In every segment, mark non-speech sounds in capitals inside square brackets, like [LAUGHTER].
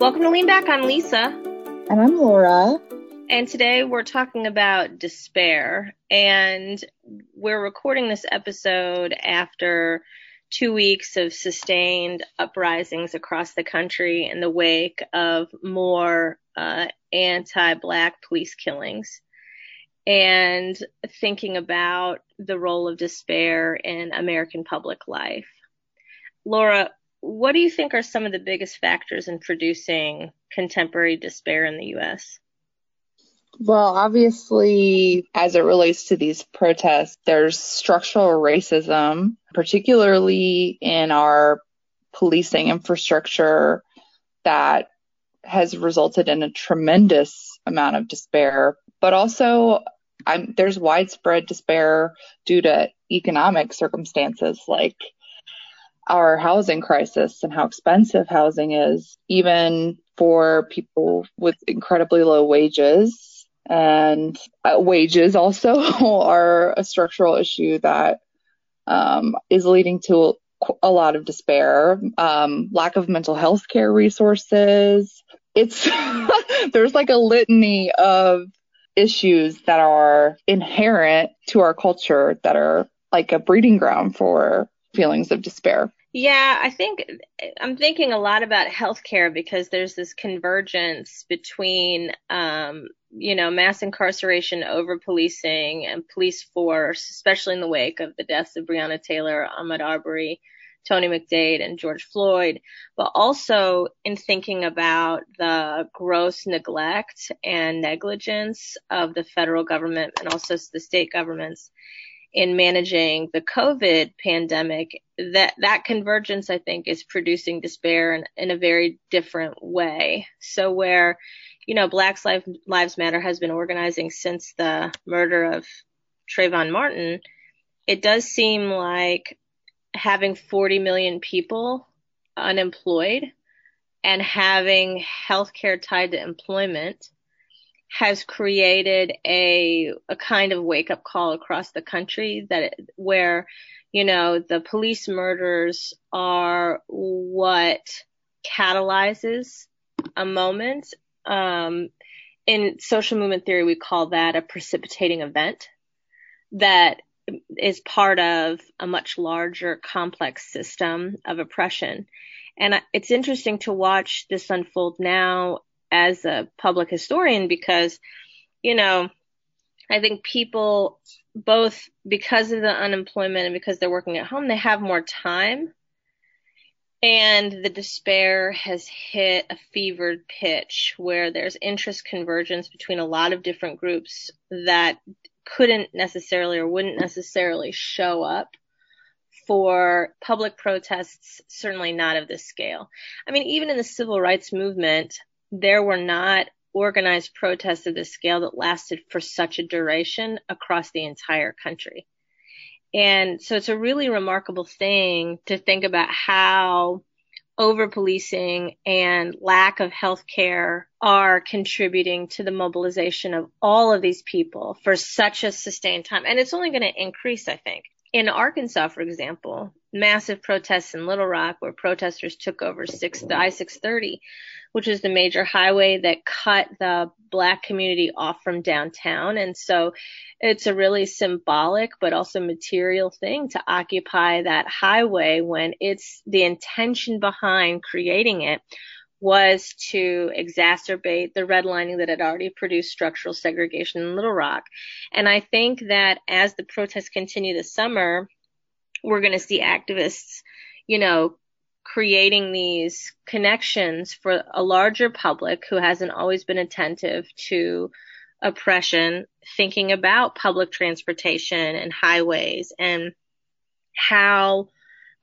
Welcome to Lean Back. I'm Lisa. And I'm Laura. And today we're talking about despair. And we're recording this episode after two weeks of sustained uprisings across the country in the wake of more uh, anti Black police killings. And thinking about the role of despair in American public life. Laura, what do you think are some of the biggest factors in producing contemporary despair in the U.S.? Well, obviously, as it relates to these protests, there's structural racism, particularly in our policing infrastructure, that has resulted in a tremendous amount of despair. But also, I'm, there's widespread despair due to economic circumstances like our housing crisis and how expensive housing is, even for people with incredibly low wages. And uh, wages also [LAUGHS] are a structural issue that um, is leading to a lot of despair, um, lack of mental health care resources. It's [LAUGHS] there's like a litany of issues that are inherent to our culture that are like a breeding ground for feelings of despair. Yeah, I think I'm thinking a lot about healthcare because there's this convergence between, um, you know, mass incarceration, over policing, and police force, especially in the wake of the deaths of Breonna Taylor, Ahmaud Arbery, Tony McDade, and George Floyd, but also in thinking about the gross neglect and negligence of the federal government and also the state governments in managing the COVID pandemic, that that convergence, I think, is producing despair in, in a very different way. So where, you know, Black Lives Matter has been organizing since the murder of Trayvon Martin, it does seem like having 40 million people unemployed and having healthcare tied to employment has created a a kind of wake up call across the country that it, where you know the police murders are what catalyzes a moment um, in social movement theory we call that a precipitating event that is part of a much larger complex system of oppression and it's interesting to watch this unfold now as a public historian because, you know, I think people both because of the unemployment and because they're working at home, they have more time. And the despair has hit a fevered pitch where there's interest convergence between a lot of different groups that couldn't necessarily or wouldn't necessarily show up for public protests, certainly not of this scale. I mean, even in the civil rights movement, there were not organized protests of this scale that lasted for such a duration across the entire country. And so it's a really remarkable thing to think about how over policing and lack of health care are contributing to the mobilization of all of these people for such a sustained time. And it's only going to increase, I think. In Arkansas, for example, massive protests in Little Rock where protesters took over six, the I-630 which is the major highway that cut the black community off from downtown. And so it's a really symbolic but also material thing to occupy that highway when it's the intention behind creating it was to exacerbate the redlining that had already produced structural segregation in Little Rock. And I think that as the protests continue this summer, we're going to see activists, you know, creating these connections for a larger public who hasn't always been attentive to oppression, thinking about public transportation and highways and how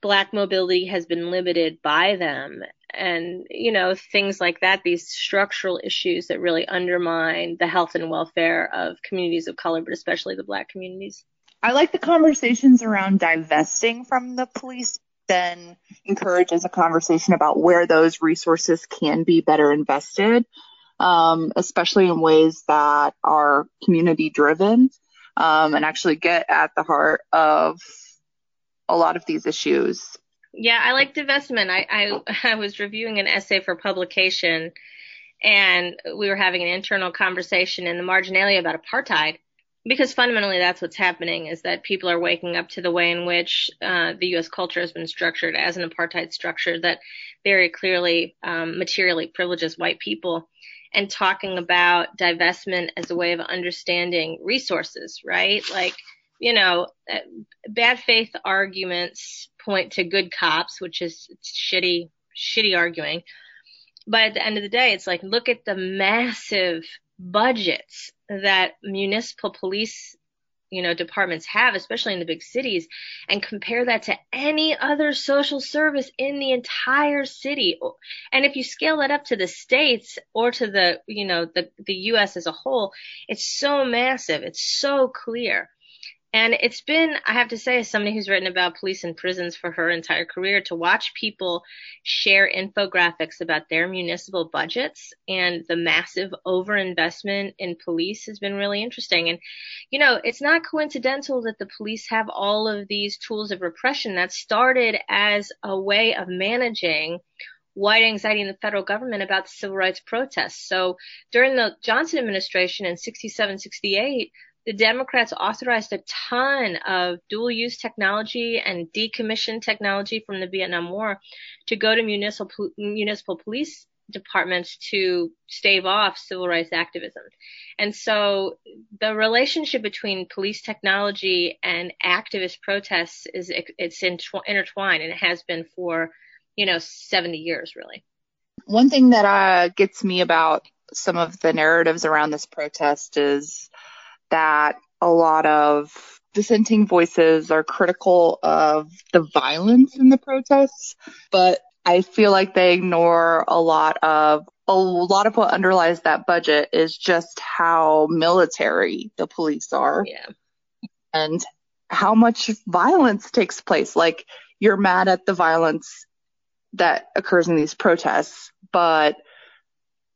black mobility has been limited by them. And you know things like that these structural issues that really undermine the health and welfare of communities of color but especially the black communities. I like the conversations around divesting from the police then encourages a conversation about where those resources can be better invested. um, especially in ways that are community driven um, and actually get at the heart of a lot of these issues. Yeah, I like divestment. I, I, [LAUGHS] I was reviewing an essay for publication and we were having an internal conversation in the marginalia about apartheid because fundamentally that's what's happening is that people are waking up to the way in which uh, the U.S. culture has been structured as an apartheid structure that very clearly um, materially privileges white people and talking about divestment as a way of understanding resources, right? Like, you know, uh, bad faith arguments point to good cops, which is shitty, shitty arguing. But at the end of the day, it's like, look at the massive budgets that municipal police you know departments have especially in the big cities and compare that to any other social service in the entire city. And if you scale that up to the states or to the you know the the US as a whole it's so massive. It's so clear and it's been, I have to say, as somebody who's written about police and prisons for her entire career, to watch people share infographics about their municipal budgets and the massive overinvestment in police has been really interesting. And, you know, it's not coincidental that the police have all of these tools of repression that started as a way of managing white anxiety in the federal government about the civil rights protests. So during the Johnson administration in 67, 68, the Democrats authorized a ton of dual use technology and decommissioned technology from the Vietnam War to go to municipal, municipal police departments to stave off civil rights activism. And so the relationship between police technology and activist protests is it's intertwined and it has been for, you know, 70 years really. One thing that uh, gets me about some of the narratives around this protest is that a lot of dissenting voices are critical of the violence in the protests, but I feel like they ignore a lot of a lot of what underlies that budget is just how military the police are. Yeah. And how much violence takes place. Like you're mad at the violence that occurs in these protests, but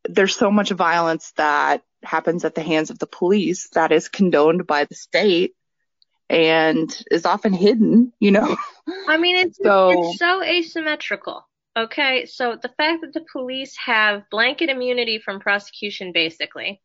there's so much violence that happens at the hands of the police that is condoned by the state and is often hidden, you know. I mean, it's so, it's so asymmetrical. Okay, so the fact that the police have blanket immunity from prosecution, basically,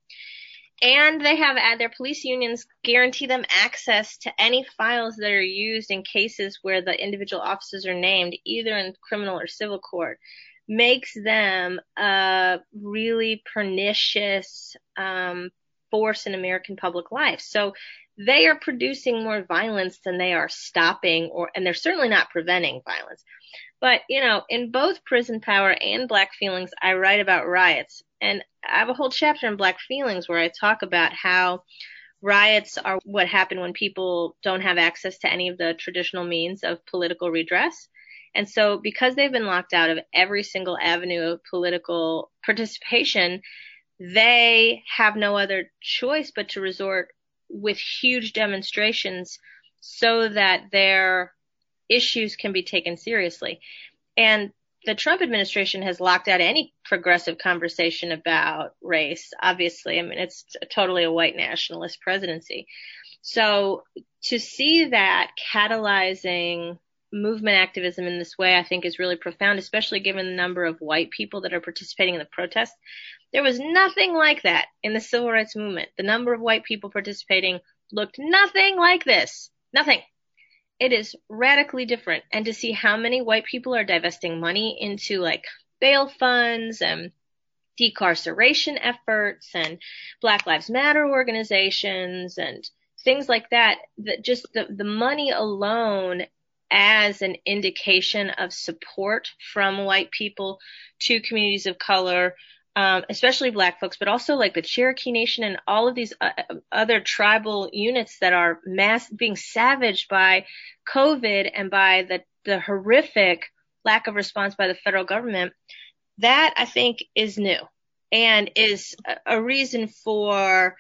and they have uh, their police unions guarantee them access to any files that are used in cases where the individual officers are named, either in criminal or civil court makes them a really pernicious um, force in American public life. So they are producing more violence than they are stopping or and they're certainly not preventing violence. But, you know, in both prison power and black feelings, I write about riots. And I have a whole chapter in black feelings where I talk about how riots are what happen when people don't have access to any of the traditional means of political redress. And so because they've been locked out of every single avenue of political participation, they have no other choice but to resort with huge demonstrations so that their issues can be taken seriously. And the Trump administration has locked out any progressive conversation about race. Obviously, I mean, it's totally a white nationalist presidency. So to see that catalyzing movement activism in this way, I think is really profound, especially given the number of white people that are participating in the protests. There was nothing like that in the civil rights movement. The number of white people participating looked nothing like this. Nothing. It is radically different. And to see how many white people are divesting money into like bail funds and decarceration efforts and Black Lives Matter organizations and things like that, that just the, the money alone as an indication of support from white people to communities of color, um, especially black folks, but also like the Cherokee Nation and all of these uh, other tribal units that are mass being savaged by COVID and by the, the horrific lack of response by the federal government. That I think is new and is a, a reason for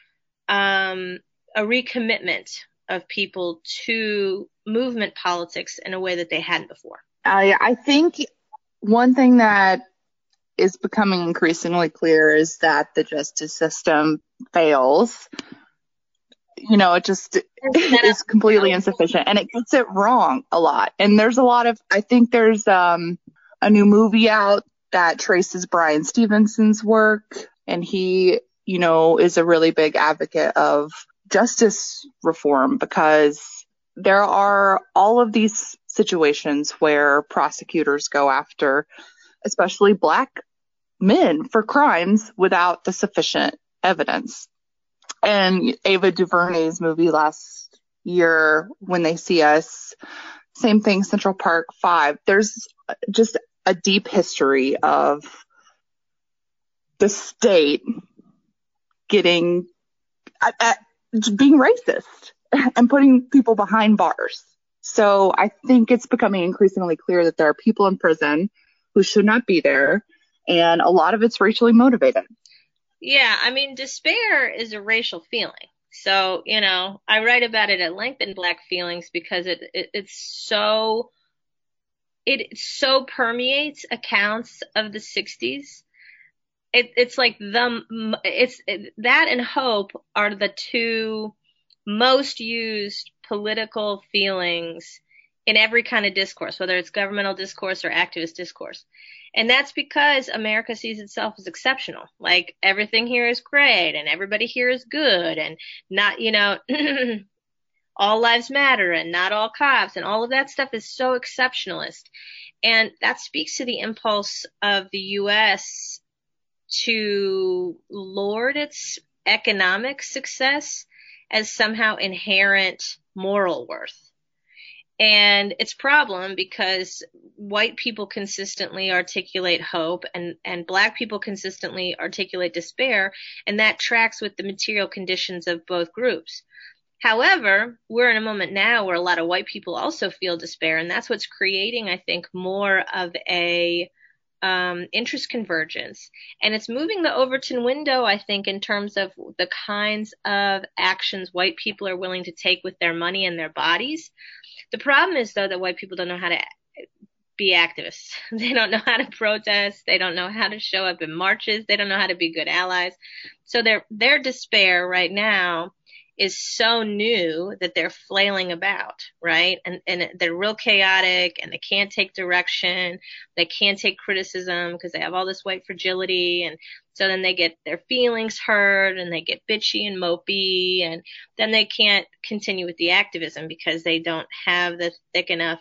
um, a recommitment of people to movement politics in a way that they hadn't before? I, I think one thing that is becoming increasingly clear is that the justice system fails. You know, it just is completely insufficient and it gets it wrong a lot. And there's a lot of, I think there's um, a new movie out that traces Bryan Stevenson's work and he, you know, is a really big advocate of justice reform because there are all of these situations where prosecutors go after especially black men for crimes without the sufficient evidence. And Ava DuVernay's movie last year, When They See Us, same thing, Central Park 5. There's just a deep history of the state getting, uh, uh, being racist and putting people behind bars. So I think it's becoming increasingly clear that there are people in prison who should not be there. And a lot of it's racially motivated. Yeah, I mean, despair is a racial feeling. So, you know, I write about it at length in Black Feelings because it, it it's so it so permeates accounts of the 60s. It, it's like the it's it, that and hope are the two most used political feelings in every kind of discourse, whether it's governmental discourse or activist discourse. And that's because America sees itself as exceptional. Like everything here is great and everybody here is good and not, you know, [CLEARS THROAT] all lives matter and not all cops and all of that stuff is so exceptionalist. And that speaks to the impulse of the U.S. to lord its economic success as somehow inherent moral worth. And it's problem because white people consistently articulate hope and, and black people consistently articulate despair, and that tracks with the material conditions of both groups. However, we're in a moment now where a lot of white people also feel despair, and that's what's creating, I think, more of a um, interest convergence. And it's moving the Overton window, I think, in terms of the kinds of actions white people are willing to take with their money and their bodies. The problem is, though, that white people don't know how to be activists. [LAUGHS] They don't know how to protest. They don't know how to show up in marches. They don't know how to be good allies. So their their despair right now is so new that they're flailing about, right? And, and they're real chaotic and they can't take direction. They can't take criticism because they have all this white fragility. And so then they get their feelings hurt and they get bitchy and mopey and then they can't continue with the activism because they don't have the thick enough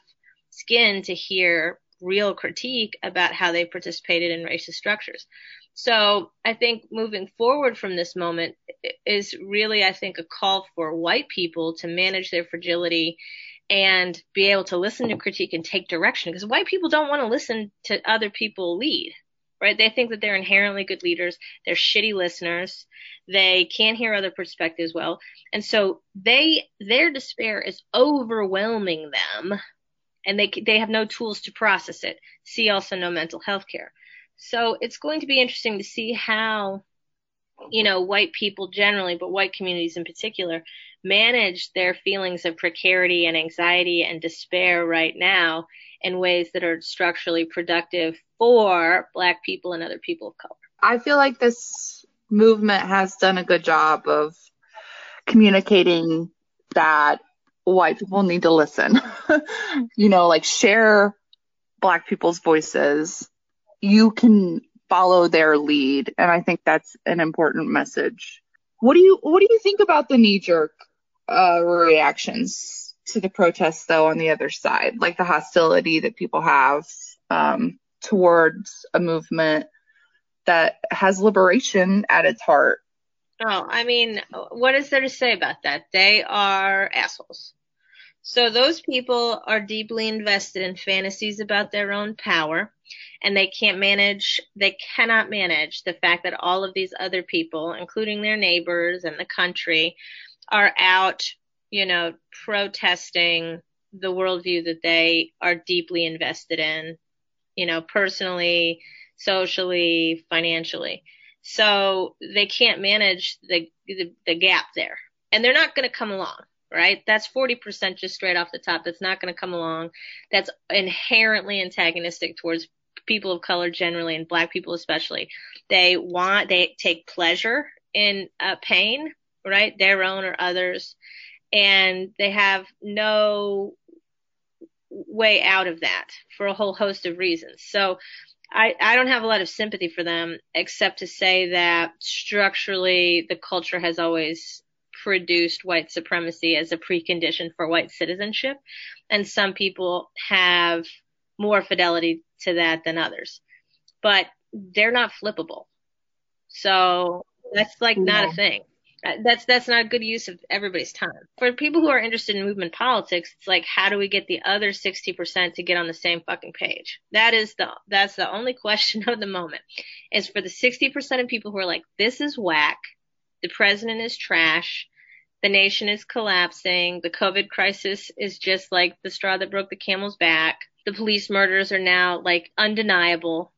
skin to hear real critique about how they participated in racist structures. So I think moving forward from this moment is really, I think, a call for white people to manage their fragility and be able to listen to critique and take direction because white people don't want to listen to other people lead, right? They think that they're inherently good leaders. They're shitty listeners. They can't hear other perspectives well. And so they, their despair is overwhelming them and they, they have no tools to process it. See also no mental health care. So it's going to be interesting to see how, you know, white people generally, but white communities in particular, manage their feelings of precarity and anxiety and despair right now in ways that are structurally productive for black people and other people of color. I feel like this movement has done a good job of communicating that white people need to listen. [LAUGHS] you know, like share black people's voices you can follow their lead. And I think that's an important message. What do you, what do you think about the knee jerk, uh, reactions to the protests though on the other side? Like the hostility that people have, um, towards a movement that has liberation at its heart. Oh, I mean, what is there to say about that? They are assholes. So those people are deeply invested in fantasies about their own power and they can't manage, they cannot manage the fact that all of these other people, including their neighbors and the country, are out, you know, protesting the worldview that they are deeply invested in, you know, personally, socially, financially. So they can't manage the, the, the gap there. And they're not going to come along right? That's 40% just straight off the top. That's not going to come along. That's inherently antagonistic towards people of color generally and black people especially. They want, they take pleasure in uh, pain, right? Their own or others. And they have no way out of that for a whole host of reasons. So I, I don't have a lot of sympathy for them except to say that structurally the culture has always produced white supremacy as a precondition for white citizenship. And some people have more fidelity to that than others, but they're not flippable. So that's like not a thing. That's that's not a good use of everybody's time. For people who are interested in movement politics, it's like how do we get the other 60% to get on the same fucking page? That is the that's the only [LAUGHS] question of the moment. Is for the 60% of people who are like this is whack, the president is trash, the nation is collapsing, the COVID crisis is just like the straw that broke the camel's back. The police murders are now like undeniable.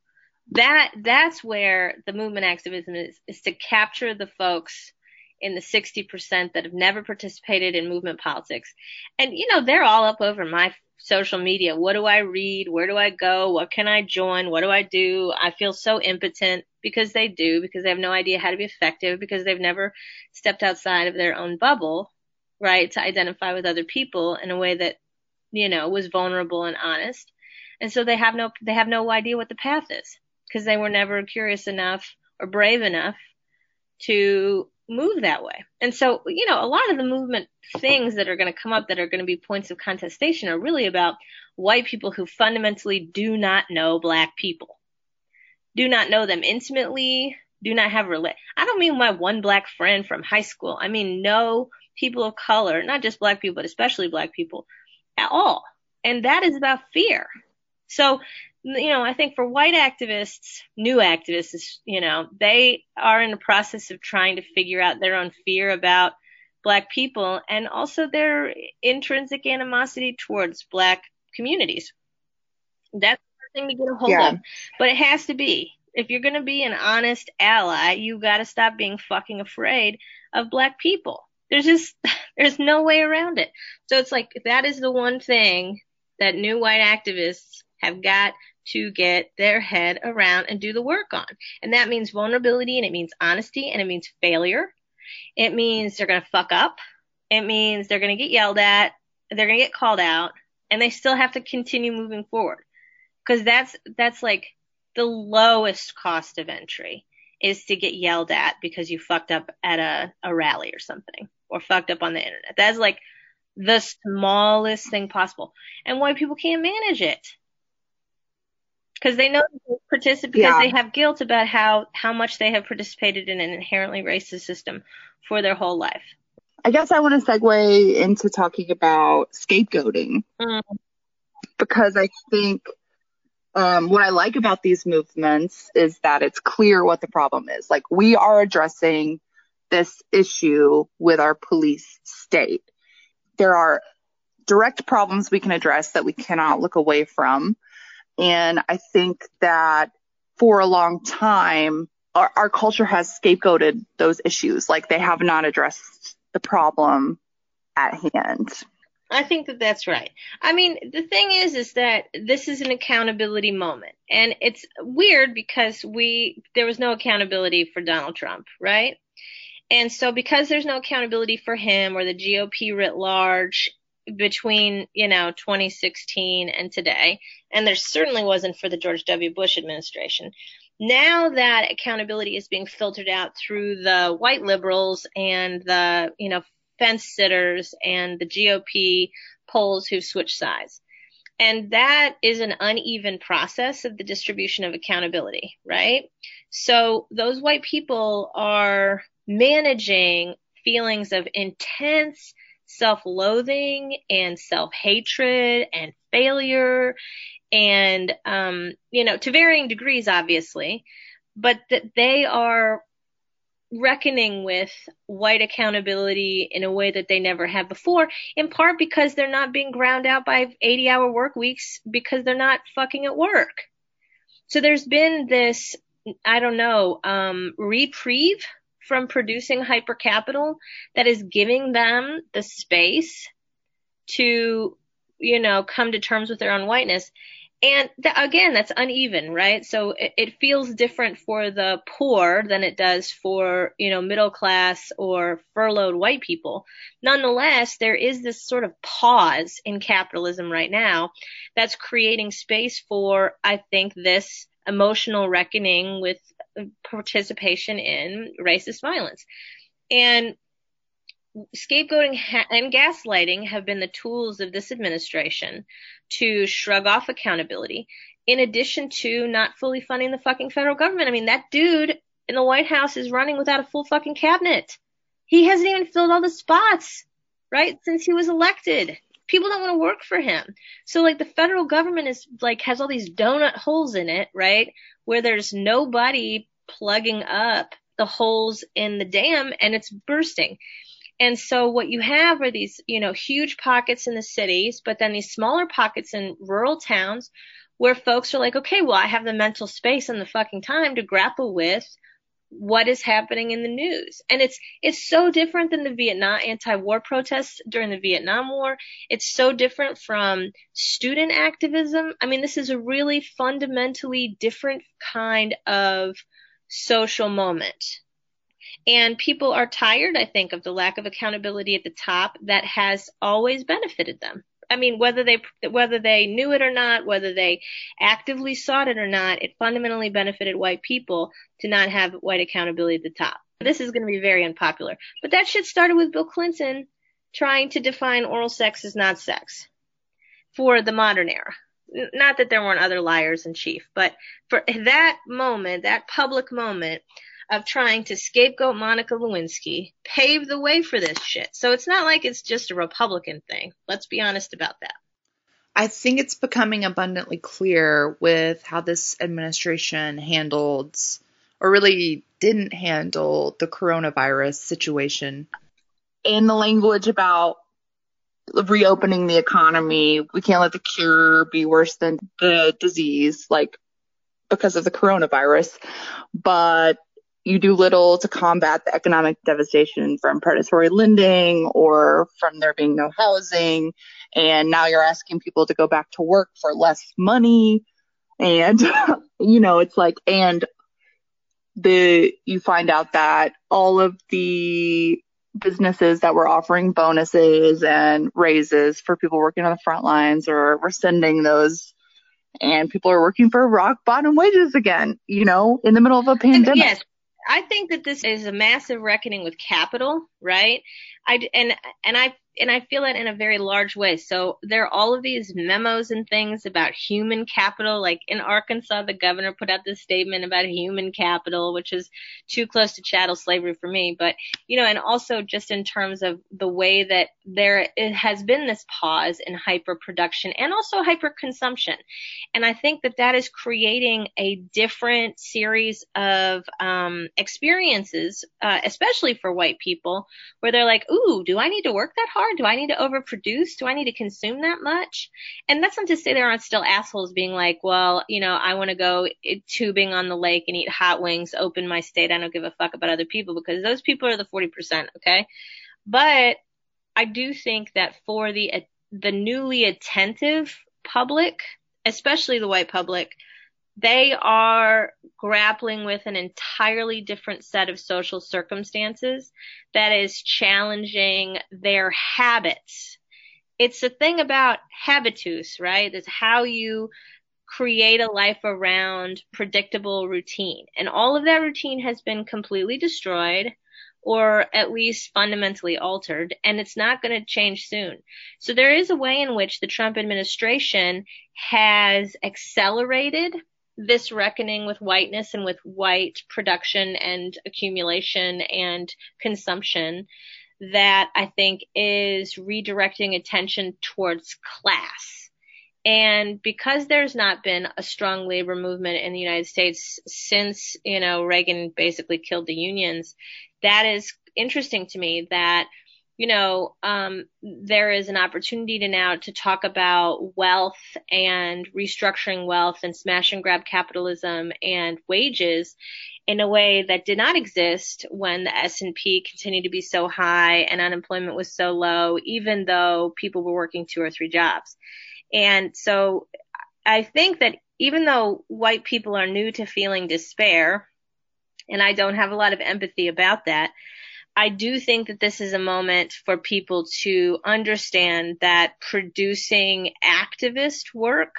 That that's where the movement activism is is to capture the folks in the 60% that have never participated in movement politics. And, you know, they're all up over my social media. What do I read? Where do I go? What can I join? What do I do? I feel so impotent because they do, because they have no idea how to be effective, because they've never stepped outside of their own bubble, right? To identify with other people in a way that, you know, was vulnerable and honest. And so they have no, they have no idea what the path is because they were never curious enough or brave enough to move that way. And so, you know, a lot of the movement things that are going to come up that are going to be points of contestation are really about white people who fundamentally do not know black people, do not know them intimately, do not have relate. I don't mean my one black friend from high school. I mean, know people of color, not just black people, but especially black people at all. And that is about fear. So you know, I think for white activists, new activists, you know, they are in the process of trying to figure out their own fear about black people and also their intrinsic animosity towards black communities. That's the thing to get a hold yeah. of. But it has to be. If you're going to be an honest ally, you got to stop being fucking afraid of black people. There's just, [LAUGHS] there's no way around it. So it's like, that is the one thing that new white activists have got to get their head around and do the work on. And that means vulnerability and it means honesty and it means failure. It means they're going to fuck up. It means they're going to get yelled at. They're going to get called out and they still have to continue moving forward. Cause that's, that's like the lowest cost of entry is to get yelled at because you fucked up at a, a rally or something or fucked up on the internet. That's like the smallest thing possible. And why people can't manage it because they know they participate because yeah. they have guilt about how how much they have participated in an inherently racist system for their whole life. I guess I want to segue into talking about scapegoating mm. because I think um, what I like about these movements is that it's clear what the problem is. Like we are addressing this issue with our police state. There are direct problems we can address that we cannot look away from. And I think that for a long time, our, our culture has scapegoated those issues. Like they have not addressed the problem at hand. I think that that's right. I mean, the thing is, is that this is an accountability moment, and it's weird because we there was no accountability for Donald Trump, right? And so, because there's no accountability for him or the GOP writ large, between, you know, 2016 and today, and there certainly wasn't for the George W. Bush administration. Now that accountability is being filtered out through the white liberals and the, you know, fence sitters and the GOP polls who've switched sides. And that is an uneven process of the distribution of accountability, right? So those white people are managing feelings of intense self-loathing and self-hatred and failure and um, you know to varying degrees obviously but that they are reckoning with white accountability in a way that they never have before in part because they're not being ground out by 80 hour work weeks because they're not fucking at work. So there's been this i don't know um, reprieve from producing hypercapital that is giving them the space to, you know, come to terms with their own whiteness. And th- again, that's uneven, right? So it, it, feels different for the poor than it does for, you know, middle class or furloughed white people. Nonetheless, there is this sort of pause in capitalism right now that's creating space for, I think, this emotional reckoning with participation in racist violence. And scapegoating and gaslighting have been the tools of this administration to shrug off accountability in addition to not fully funding the fucking federal government. I mean, that dude in the White House is running without a full fucking cabinet. He hasn't even filled all the spots, right? Since he was elected. People don't want to work for him. So like the federal government is like has all these donut holes in it, right? Where there's nobody plugging up the holes in the dam and it's bursting. And so what you have are these, you know, huge pockets in the cities, but then these smaller pockets in rural towns where folks are like, okay, well, I have the mental space and the fucking time to grapple with what is happening in the news. And it's, it's so different than the Vietnam anti-war protests during the Vietnam War. It's so different from student activism. I mean, this is a really fundamentally different kind of social moment. And people are tired, I think, of the lack of accountability at the top that has always benefited them. I mean, whether they whether they knew it or not, whether they actively sought it or not, it fundamentally benefited white people to not have white accountability at the top. This is going to be very unpopular, but that shit started with Bill Clinton trying to define oral sex as not sex for the modern era. Not that there weren't other liars in chief, but for that moment, that public moment, of trying to scapegoat Monica Lewinsky paved the way for this shit. So it's not like it's just a Republican thing. Let's be honest about that. I think it's becoming abundantly clear with how this administration handled or really didn't handle the coronavirus situation. In the language about reopening the economy, we can't let the cure be worse than the disease, like because of the coronavirus. But you do little to combat the economic devastation from predatory lending or from there being no housing. And now you're asking people to go back to work for less money. And, [LAUGHS] you know, it's like, and the, you find out that all of the businesses that were offering bonuses and raises for people working on the front lines are rescinding those and people are working for rock bottom wages again, you know, in the middle of a pandemic. Yes, I think that this is a massive reckoning with capital, right? I and and I and I feel that in a very large way. So there are all of these memos and things about human capital. Like in Arkansas, the governor put out this statement about human capital, which is too close to chattel slavery for me. But, you know, and also just in terms of the way that there has been this pause in hyper production and also hyper consumption. And I think that that is creating a different series of um, experiences, uh, especially for white people, where they're like, ooh, do I need to work that hard? Do I need to overproduce? Do I need to consume that much? And that's not to say there aren't still assholes being like, well, you know, I want to go tubing on the lake and eat hot wings, open my state. I don't give a fuck about other people because those people are the 40%. Okay. But I do think that for the, the newly attentive public, especially the white public, they are grappling with an entirely different set of social circumstances that is challenging their habits. It's the thing about habitus, right? It's how you create a life around predictable routine. And all of that routine has been completely destroyed or at least fundamentally altered, and it's not going to change soon. So there is a way in which the Trump administration has accelerated this reckoning with whiteness and with white production and accumulation and consumption that I think is redirecting attention towards class. And because there's not been a strong labor movement in the United States since, you know, Reagan basically killed the unions, that is interesting to me that you know, um, there is an opportunity to now to talk about wealth and restructuring wealth and smash and grab capitalism and wages in a way that did not exist when the S&P continued to be so high and unemployment was so low, even though people were working two or three jobs. And so I think that even though white people are new to feeling despair, and I don't have a lot of empathy about that, I do think that this is a moment for people to understand that producing activist work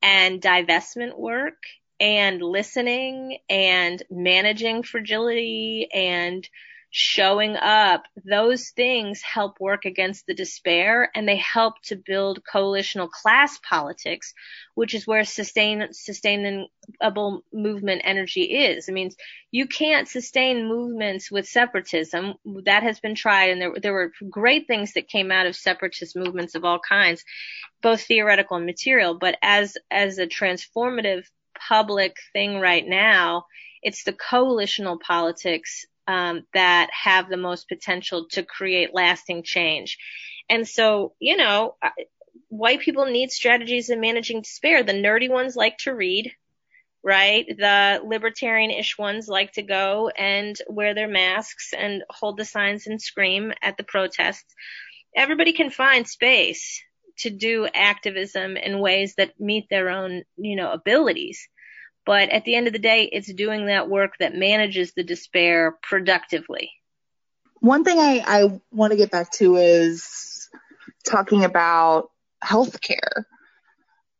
and divestment work and listening and managing fragility and showing up, those things help work against the despair and they help to build coalitional class politics, which is where sustain, sustainable movement energy is. I mean, you can't sustain movements with separatism. That has been tried and there, there were great things that came out of separatist movements of all kinds, both theoretical and material, but as, as a transformative public thing right now, it's the coalitional politics um, that have the most potential to create lasting change. And so, you know, white people need strategies in managing despair. The nerdy ones like to read, right? The libertarian-ish ones like to go and wear their masks and hold the signs and scream at the protests. Everybody can find space to do activism in ways that meet their own, you know, abilities. But at the end of the day, it's doing that work that manages the despair productively. One thing I, I want to get back to is talking about healthcare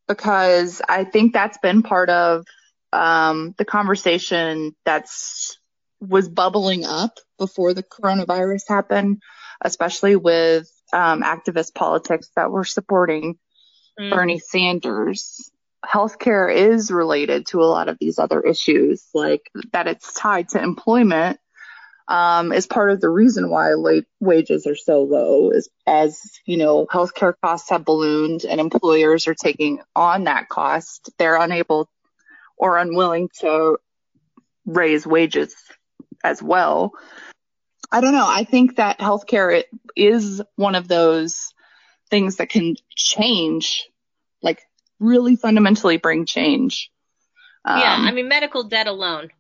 because I think that's been part of um, the conversation that's was bubbling up before the coronavirus happened, especially with um, activist politics that were supporting mm. Bernie Sanders healthcare is related to a lot of these other issues, like that it's tied to employment, um, is part of the reason why wages are so low is as, you know, healthcare costs have ballooned and employers are taking on that cost. They're unable or unwilling to raise wages as well. I don't know. I think that healthcare is one of those things that can change like really fundamentally bring change. Um, yeah, I mean, medical debt alone.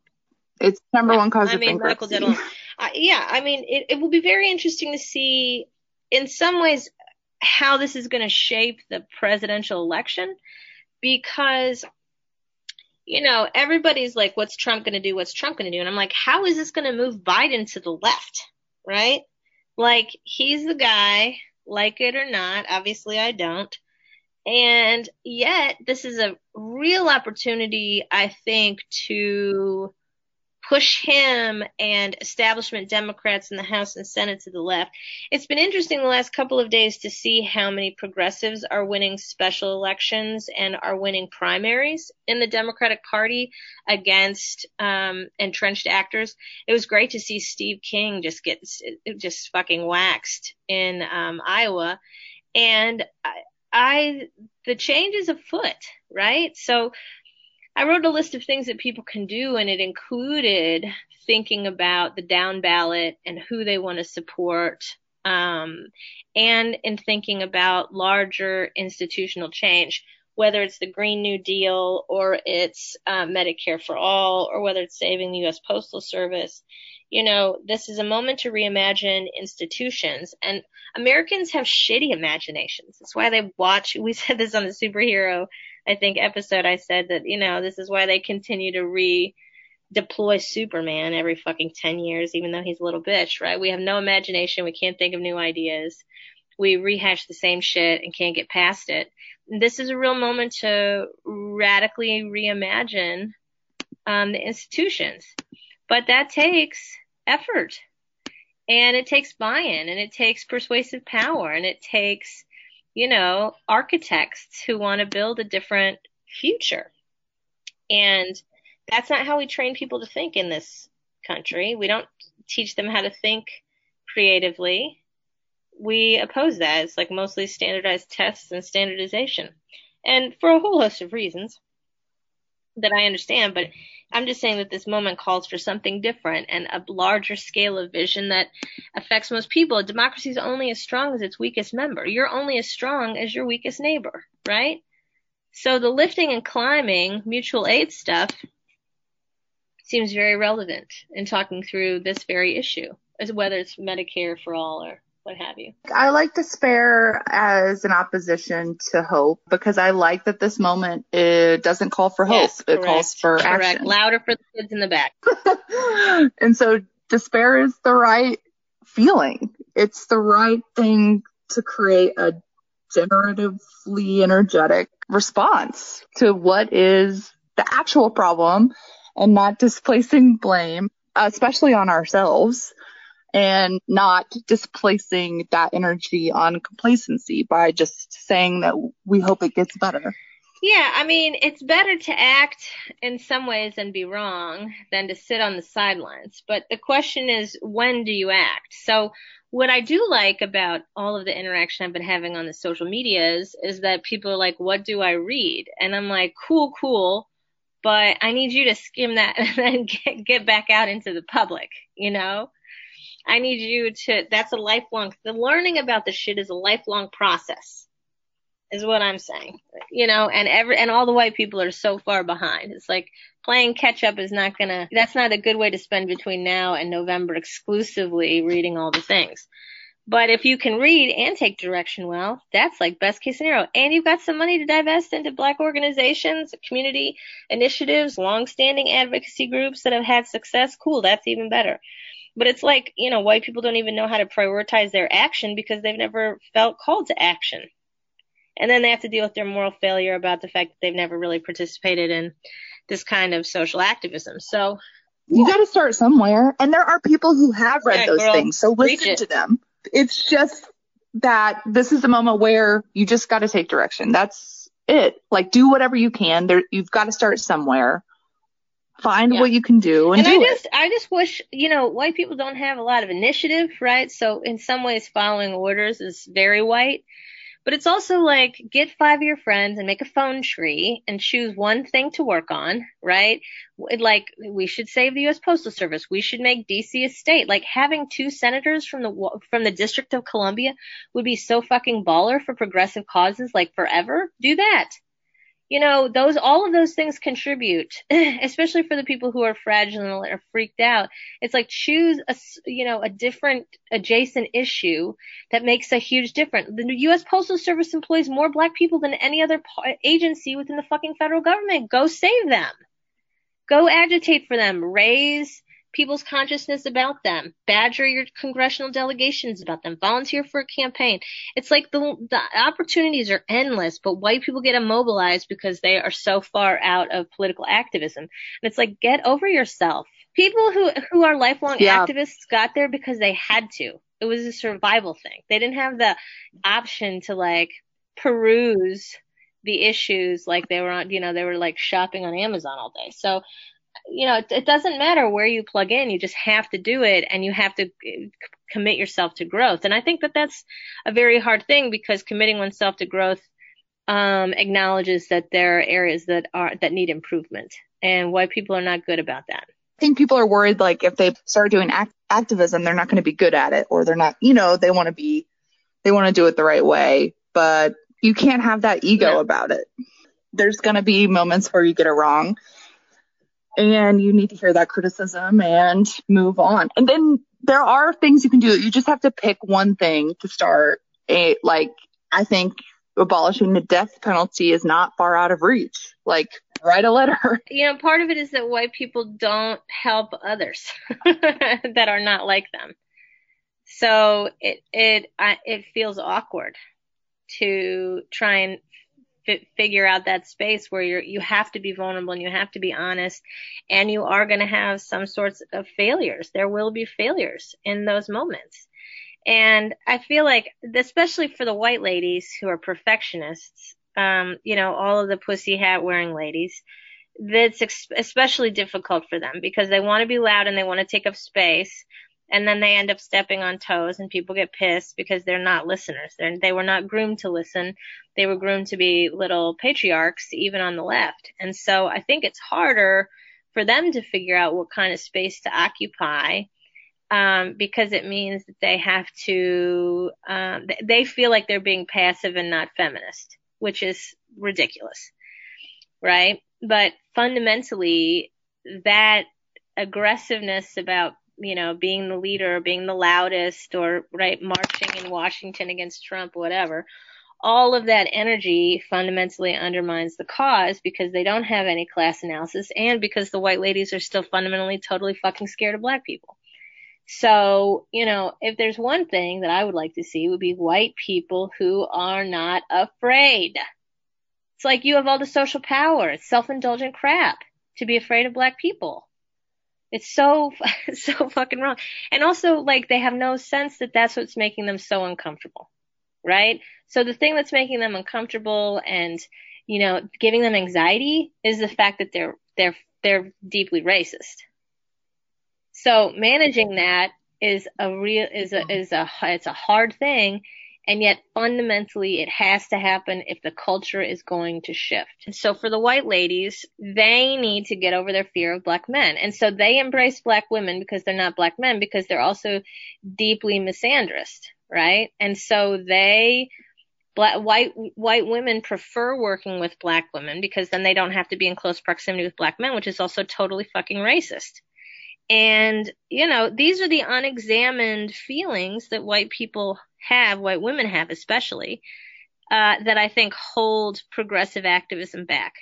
It's number one cause I of mean, bankruptcy. Medical debt alone. Uh, yeah, I mean, it, it will be very interesting to see, in some ways, how this is going to shape the presidential election, because you know, everybody's like, what's Trump going to do? What's Trump going to do? And I'm like, how is this going to move Biden to the left? Right? Like, he's the guy, like it or not. Obviously, I don't. And yet, this is a real opportunity, I think, to push him and establishment Democrats in the House and Senate to the left. It's been interesting the last couple of days to see how many progressives are winning special elections and are winning primaries in the Democratic Party against um, entrenched actors. It was great to see Steve King just get just fucking waxed in um, Iowa. And I, the change is afoot, right? So I wrote a list of things that people can do, and it included thinking about the down ballot and who they want to support, um, and in thinking about larger institutional change, whether it's the Green New Deal or it's uh, Medicare for all, or whether it's saving the U.S. Postal Service you know, this is a moment to reimagine institutions. And Americans have shitty imaginations. That's why they watch, we [LAUGHS] said this on the superhero, I think, episode. I said that, you know, this is why they continue to re deploy Superman every fucking 10 years, even though he's a little bitch, right? We have no imagination. We can't think of new ideas. We rehash the same shit and can't get past it. This is a real moment to radically reimagine um, the institutions. But that takes effort and it takes buy-in and it takes persuasive power and it takes, you know, architects who want to build a different future. And that's not how we train people to think in this country. We don't teach them how to think creatively. We oppose that. It's like mostly standardized tests and standardization. And for a whole host of reasons that I understand, but I'm just saying that this moment calls for something different and a larger scale of vision that affects most people. Democracy is only as strong as its weakest member. You're only as strong as your weakest neighbor, right? So the lifting and climbing mutual aid stuff seems very relevant in talking through this very issue, as whether it's Medicare for all or what have you. I like despair as an opposition to hope because I like that this moment it doesn't call for hope. Yes, it calls for correct. action. Louder for the kids in the back. [LAUGHS] and so despair is the right feeling. It's the right thing to create a generatively energetic response to what is the actual problem and not displacing blame, especially on ourselves and not displacing that energy on complacency by just saying that we hope it gets better. Yeah, I mean, it's better to act in some ways and be wrong than to sit on the sidelines. But the question is, when do you act? So what I do like about all of the interaction I've been having on the social medias is that people are like, what do I read? And I'm like, cool, cool. But I need you to skim that [LAUGHS] and then get, get back out into the public, you know? I need you to, that's a lifelong, the learning about the shit is a lifelong process is what I'm saying. You know, and every and all the white people are so far behind. It's like playing catch up is not gonna that's not a good way to spend between now and November exclusively reading all the things. But if you can read and take direction well, that's like best case scenario. And you've got some money to divest into black organizations, community initiatives, long-standing advocacy groups that have had success. Cool, that's even better. But it's like, you know, white people don't even know how to prioritize their action because they've never felt called to action and then they have to deal with their moral failure about the fact that they've never really participated in this kind of social activism. So you got to start somewhere. And there are people who have read Yeah, those girl, things. So listen to them. It's just that this is the moment where you just got to take direction. That's it. Like do whatever you can. There, you've got to start somewhere. Find Yeah. what you can do and, and I just it. I just wish you know white people don't have a lot of initiative, right? So in some ways, following orders is very white. But it's also like get five of your friends and make a phone tree and choose one thing to work on, right? Like we should save the U.S. Postal Service. We should make D.C. a state. Like having two senators from the from the District of Columbia would be so fucking baller for progressive causes, like forever. Do that you know, those, all of those things contribute, [LAUGHS] especially for the people who are fragile or freaked out. It's like choose a, you know, a different adjacent issue that makes a huge difference. The U.S. Postal Service employs more black people than any other agency within the fucking federal government. Go save them. Go agitate for them. Raise people's consciousness about them. Badger your congressional delegations about them. Volunteer for a campaign. It's like the the opportunities are endless, but white people get immobilized because they are so far out of political activism. And it's like get over yourself. People who who are lifelong Yeah. activists got there because they had to. It was a survival thing. They didn't have the option to like peruse the issues like they were on, you know, they were like shopping on Amazon all day. So you know, it, it doesn't matter where you plug in. You just have to do it and you have to uh, commit yourself to growth. And I think that that's a very hard thing because committing oneself to growth um, acknowledges that there are areas that are that need improvement, and why people are not good about that. I think people are worried like if they start doing act- activism, they're not going to be good at it or they're not, you know, they want to be, they want to do it the right way, but you can't have that ego No. about it. There's going to be moments where you get it wrong and you need to hear that criticism and move on. And then there are things you can do. You just have to pick one thing to start. A, like, I think abolishing the death penalty is not far out of reach. Like, write a letter. [LAUGHS] You know, part of it is that white people don't help others [LAUGHS] that are not like them. So it it I, it feels awkward to try and fi- figure out that space where you're you have to be vulnerable and you have to be honest and you are going to have some sorts of failures. There will be failures in those moments. And I feel like, especially for the white ladies who are perfectionists, um, you know, all of the pussy hat wearing ladies, that's especially difficult for them because they want to be loud and they want to take up space. And then they end up stepping on toes and people get pissed because they're not listeners. They're, they were not groomed to listen. They were groomed to be little patriarchs, even on the left. And so I think it's harder for them to figure out what kind of space to occupy um, because it means that they have to, um, th- they feel like they're being passive and not feminist, which is ridiculous, right? But fundamentally, that aggressiveness about you know, being the leader, being the loudest, or right, marching in Washington against Trump, whatever. All of that energy fundamentally undermines the cause because they don't have any class analysis and because the white ladies are still fundamentally totally fucking scared of black people. So, you know, if there's one thing that I would like to see would be white people who are not afraid. It's like you have all the social power. It's self-indulgent crap to be afraid of black people. It's so, [LAUGHS] so fucking wrong. And also, like, they have no sense that that's what's making them so uncomfortable, right? So the thing that's making them uncomfortable and, you know, giving them anxiety is the fact that they're, they're, they're deeply racist. So managing that is a real, is a, is a, it's a hard thing and yet fundamentally it has to happen if the culture is going to shift. And so for the white ladies, they need to get over their fear of black men. And so they embrace black women because they're not black men because they're also deeply misandrist, right? And so they Black, white white women prefer working with black women because then they don't have to be in close proximity with black men, which is also totally fucking racist. And you know, these are the unexamined feelings that white people have, white women have especially, uh, that I think hold progressive activism back.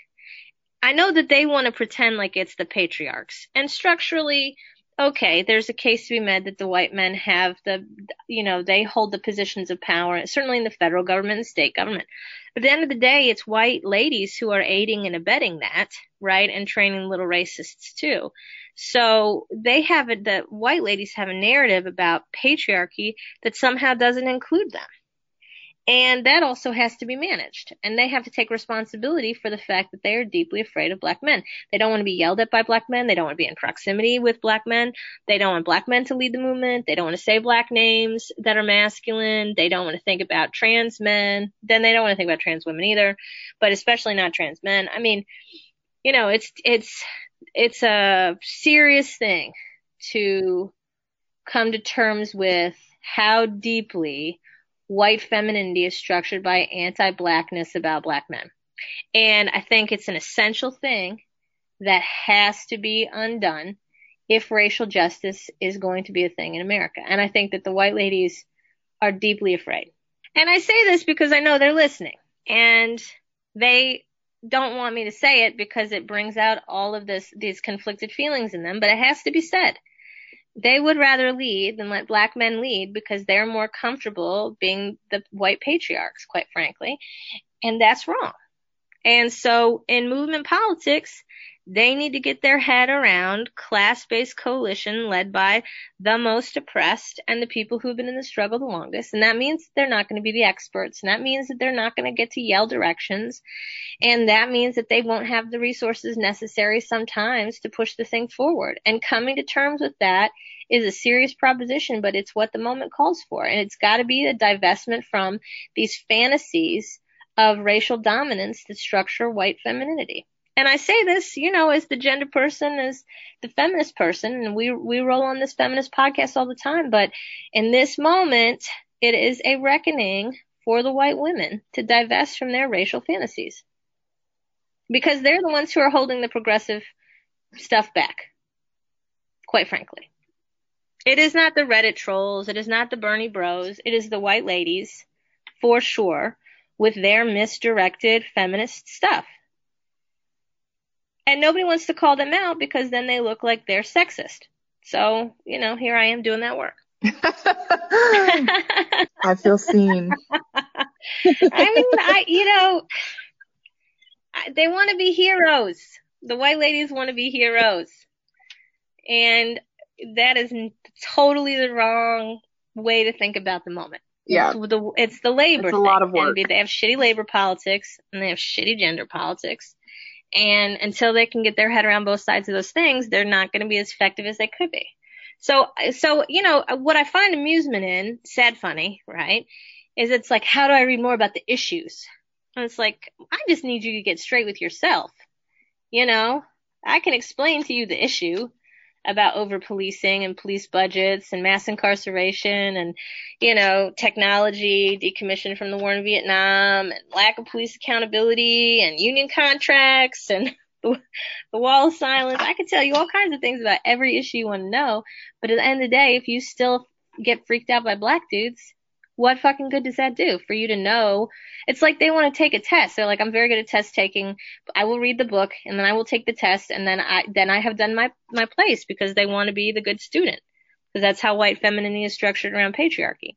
I know that they want to pretend like it's the patriarchs, and structurally, okay, there's a case to be made that the white men have the, you know, they hold the positions of power, certainly in the federal government and state government. But at the end of the day, it's white ladies who are aiding and abetting that, right? And training little racists too. So they have the white ladies have a narrative about patriarchy that somehow doesn't include them. And that also has to be managed. And they have to take responsibility for the fact that they are deeply afraid of black men. They don't want to be yelled at by black men. They don't want to be in proximity with black men. They don't want black men to lead the movement. They don't want to say black names that are masculine. They don't want to think about trans men. Then they don't want to think about trans women either, but especially not trans men. I mean, you know, it's, it's, it's a serious thing to come to terms with how deeply white femininity is structured by anti-blackness about black men. And I think it's an essential thing that has to be undone if racial justice is going to be a thing in America. And I think that the white ladies are deeply afraid. And I say this because I know they're listening and they don't want me to say it because it brings out all of this these conflicted feelings in them, but it has to be said. They would rather lead than let black men lead because they're more comfortable being the white patriarchs, quite frankly. And that's wrong. And so in movement politics, they need to get their head around class-based coalition led by the most oppressed and the people who've been in the struggle the longest. And that means they're not going to be the experts. And that means that they're not going to get to yell directions. And that means that they won't have the resources necessary sometimes to push the thing forward. And coming to terms with that is a serious proposition, but it's what the moment calls for. And it's got to be a divestment from these fantasies of racial dominance that structure white femininity and I say this, you know, as the gender person, as the feminist person, and we we roll on this feminist podcast all the time. But in this moment, it is a reckoning for the white women to divest from their racial fantasies because they're the ones who are holding the progressive stuff back. Quite frankly, it is not the Reddit trolls, it is not the Bernie Bros, it is the white ladies, for sure, with their misdirected feminist stuff. And nobody wants to call them out because then they look like they're sexist. So, you know, here I am doing that work. [LAUGHS] [LAUGHS] I feel seen. I mean, I, you know, they want to be heroes. The white ladies want to be heroes. And that is totally the wrong way to think about the moment. Yeah. It's the, it's the labor it's a thing. lot of work. And they have shitty labor politics and they have shitty gender politics. And until they can get their head around both sides of those things, they're not going to be as effective as they could be. So, so, you know, what I find amusement in, sad funny, right, is it's like, how do I read more about the issues? And it's like, I just need you to get straight with yourself. You know, I can explain to you the issue about over policing and police budgets and mass incarceration and, you know, technology decommissioned from the war in Vietnam and lack of police accountability and union contracts and [LAUGHS] the, the wall of silence. I could tell you all kinds of things about every issue you want to know. But at the end of the day, if you still get freaked out by black dudes, what fucking good does that do for you to know? It's like they want to take a test. They're like, I'm very good at test taking. I will read the book and then I will take the test and then I, then I have done my, my place because they want to be the good student. Because that's how white femininity is structured around patriarchy.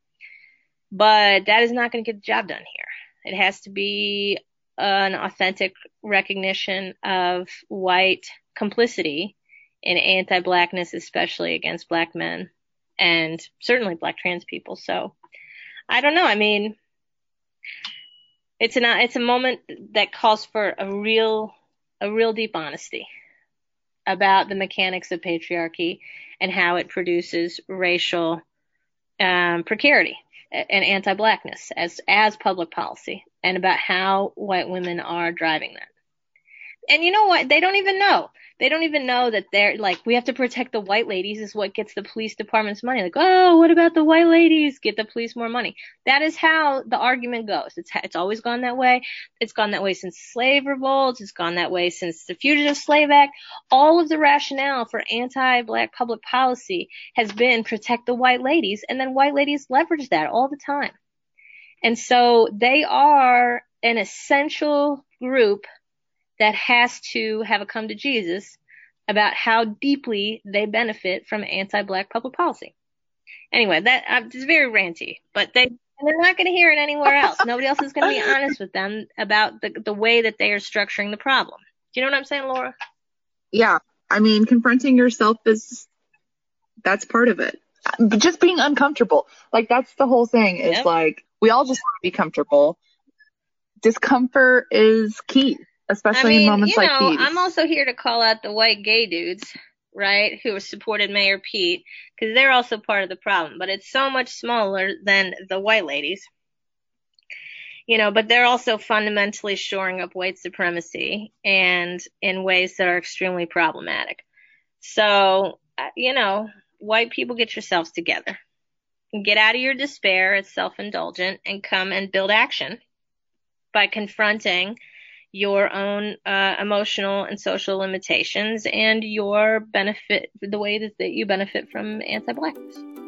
But that is not going to get the job done here. It has to be an authentic recognition of white complicity in anti-blackness, especially against black men and certainly black trans people. So I don't know. I mean, it's an it's a moment that calls for a real a real deep honesty about the mechanics of patriarchy and how it produces racial um, precarity and anti-blackness as as public policy, and about how white women are driving that. And you know what? They don't even know. They don't even know that they're like, we have to protect the white ladies is what gets the police department's money. Like, oh, what about the white ladies? Get the police more money. That is how the argument goes. It's, it's always gone that way. It's gone that way since slave revolts. It's gone that way since the Fugitive Slave Act. All of the rationale for anti-black public policy has been protect the white ladies. And then white ladies leverage that all the time. And so they are an essential group that has to have a come to Jesus about how deeply they benefit from anti-black public policy. Anyway, that uh, is very ranty, but they they're not going to hear it anywhere else. [LAUGHS] Nobody else is going to be honest with them about the the way that they are structuring the problem. Do you know what I'm saying, Laura? Yeah, I mean, confronting yourself is that's part of it. Just being uncomfortable, like that's the whole thing. Is yep. like we all just want to be comfortable. Discomfort is key especially I mean, in moments you know, like these. I'm also here to call out the white gay dudes, right, who supported Mayor Pete, because they're also part of the problem, but it's so much smaller than the white ladies. You know, but they're also fundamentally shoring up white supremacy and in ways that are extremely problematic. So, uh, you know, white people get yourselves together. Get out of your despair, it's self-indulgent, and come and build action by confronting your own uh, emotional and social limitations and your benefit, the way that, that you benefit from anti-blackness.